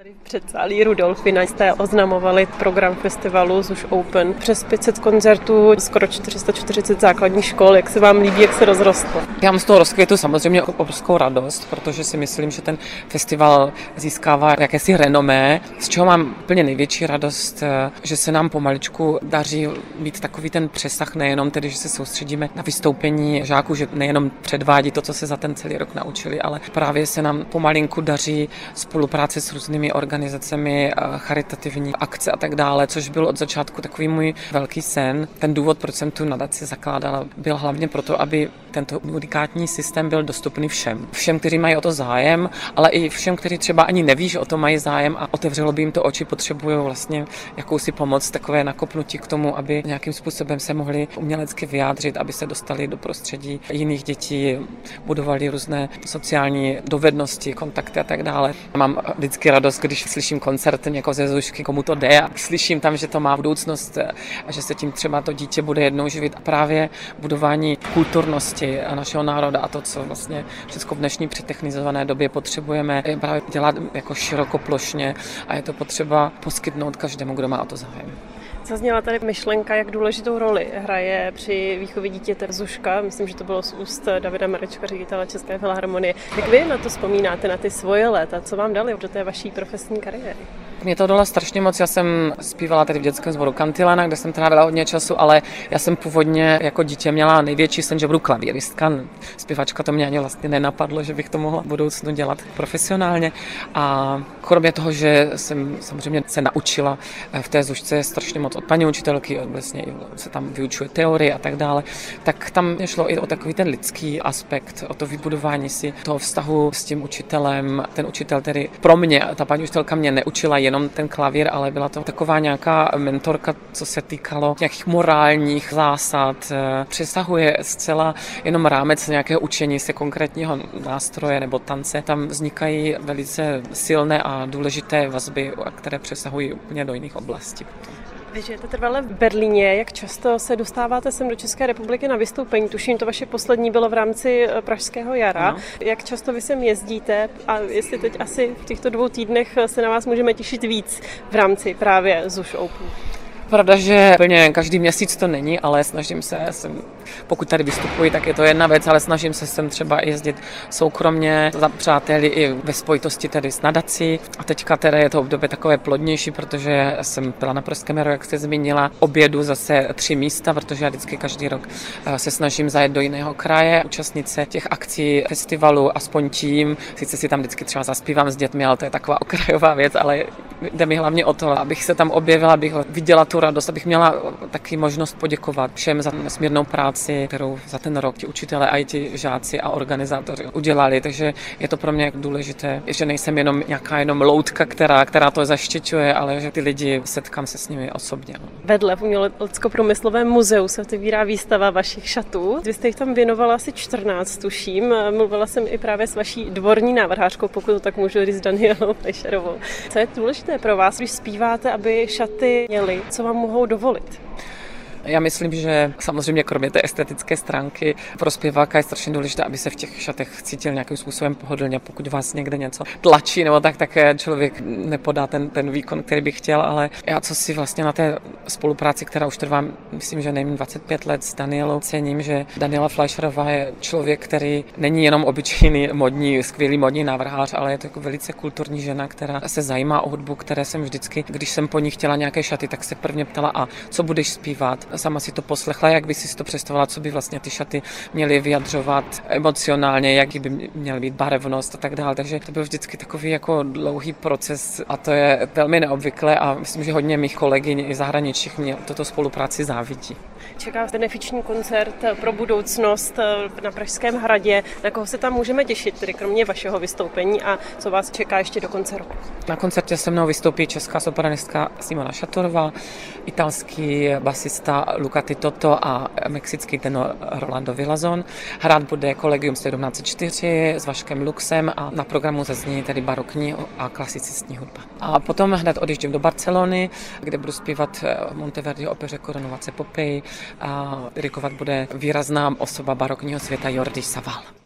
Tady před sálí Rudolfina jste oznamovali program festivalu Zuš Open. Přes 500 koncertů, skoro 440 základních škol. Jak se vám líbí, jak se rozrostlo? Já mám z toho rozkvětu samozřejmě obrovskou radost, protože si myslím, že ten festival získává jakési renomé, z čeho mám úplně největší radost, že se nám pomaličku daří mít takový ten přesah, nejenom tedy, že se soustředíme na vystoupení žáků, že nejenom předvádí to, co se za ten celý rok naučili, ale právě se nám pomalinku daří spolupráce s různými organizacemi, charitativní akce a tak dále, což byl od začátku takový můj velký sen. Ten důvod, proč jsem tu nadaci zakládala, byl hlavně proto, aby tento unikátní systém byl dostupný všem. Všem, kteří mají o to zájem, ale i všem, kteří třeba ani neví, že o to mají zájem a otevřelo by jim to oči, potřebují vlastně jakousi pomoc, takové nakopnutí k tomu, aby nějakým způsobem se mohli umělecky vyjádřit, aby se dostali do prostředí jiných dětí, budovali různé sociální dovednosti, kontakty a tak dále. Mám vždycky radost, když slyším koncert někoho ze Zušky, komu to jde a slyším tam, že to má budoucnost a že se tím třeba to dítě bude jednou živit. A právě budování kulturnosti našeho národa a to, co vlastně všechno v dnešní přetechnizované době potřebujeme, je právě dělat jako širokoplošně a je to potřeba poskytnout každému, kdo má o to zájem. Zazněla tady myšlenka, jak důležitou roli hraje při výchově dítěte Zuška. Myslím, že to bylo z úst Davida Marečka, ředitele České filharmonie. Jak vy na to vzpomínáte, na ty svoje léta? Co vám dali do té vaší profesní kariéry? Mě to dalo strašně moc. Já jsem zpívala tady v dětském sboru Kantilena, kde jsem trávila hodně času, ale já jsem původně jako dítě měla největší sen, že budu klavíristka. Zpěvačka to mě ani vlastně nenapadlo, že bych to mohla v budoucnu dělat profesionálně. A kromě toho, že jsem samozřejmě se naučila v té zušce strašně moc od paní učitelky, vlastně se tam vyučuje teorie a tak dále, tak tam šlo i o takový ten lidský aspekt, o to vybudování si toho vztahu s tím učitelem. Ten učitel tedy pro mě, ta paní učitelka mě neučila jenom ten klavír, ale byla to taková nějaká mentorka, co se týkalo nějakých morálních zásad. Přesahuje zcela jenom rámec nějakého učení se konkrétního nástroje nebo tance. Tam vznikají velice silné a důležité vazby, které přesahují úplně do jiných oblastí. Vy žijete trvale v Berlíně. Jak často se dostáváte sem do České republiky na vystoupení? Tuším, to vaše poslední bylo v rámci eh, Pražského jara. No. Jak často vy sem jezdíte a jestli teď asi v těchto dvou týdnech se na vás můžeme těšit víc v rámci právě ZUŠ Open? Pravda, že plně každý měsíc to není, ale snažím se, jsem, pokud tady vystupuji, tak je to jedna věc, ale snažím se sem třeba jezdit soukromně za přáteli i ve spojitosti tedy s nadací. A teďka tedy je to období takové plodnější, protože jsem byla na Pražském jaru, jak jste zmínila, obědu zase tři místa, protože já vždycky každý rok eh, se snažím zajet do jiného kraje, účastnit se těch akcí, festivalu, aspoň tím. Sice si tam vždycky třeba zaspívám s dětmi, ale to je taková okrajová věc, ale jde mi hlavně o to, abych se tam objevila, abych viděla tu radost, abych měla taky možnost poděkovat všem za nesmírnou práci, kterou za ten rok ti učitelé a i ti žáci a organizátoři udělali. Takže je to pro mě důležité, že nejsem jenom nějaká jenom loutka, která, která to zaštiťuje, ale že ty lidi setkám se s nimi osobně. Vedle v Umělecko-průmyslovém muzeu se otevírá výstava vašich šatů. Vy jste jich tam věnovala asi 14, tuším. Mluvila jsem i právě s vaší dvorní návrhářkou, pokud to tak můžu říct, Danielou Flescherovou. Co je důležité pro vás, když zpíváte, aby šaty měly? Co vám mohou dovolit? Já myslím, že samozřejmě kromě té estetické stránky pro zpěváka je strašně důležité, aby se v těch šatech cítil nějakým způsobem pohodlně. Pokud vás někde něco tlačí nebo tak, tak člověk nepodá ten, ten výkon, který by chtěl, ale já co si vlastně na té spolupráci, která už trvá, myslím, že nejméně 25 let s Danielou, cením, že Daniela Fleischerová je člověk, který není jenom obyčejný modní, skvělý modní návrhář, ale je to jako velice kulturní žena, která se zajímá o hudbu, které jsem vždycky, když jsem po ní chtěla nějaké šaty, tak se prvně ptala, a co budeš zpívat? Sama si to poslechla, jak by si to představovala, co by vlastně ty šaty měly vyjadřovat emocionálně, jaký by měly být barevnost a tak dále. Takže to byl vždycky takový jako dlouhý proces a to je velmi neobvyklé a myslím, že hodně mých kolegyň i zahraničních mě toto spolupráci závidí. Čeká benefiční koncert pro budoucnost na Pražském hradě. Na koho se tam můžeme těšit, tedy kromě vašeho vystoupení a co vás čeká ještě do konce roku? Na koncertě se mnou vystoupí česká sopranistka Simona Šatorová, italský basista Luca Titoto a mexický tenor Rolando Villazon. Hrát bude Collegium 1704 s Vaškem Luxem a na programu zazní tedy barokní a klasicistní hudba. A potom hned odjíždím do Barcelony, kde budu zpívat Monteverdi opeře Koronovace Popej a dirigovat bude výrazná osoba barokního světa Jordi Saval.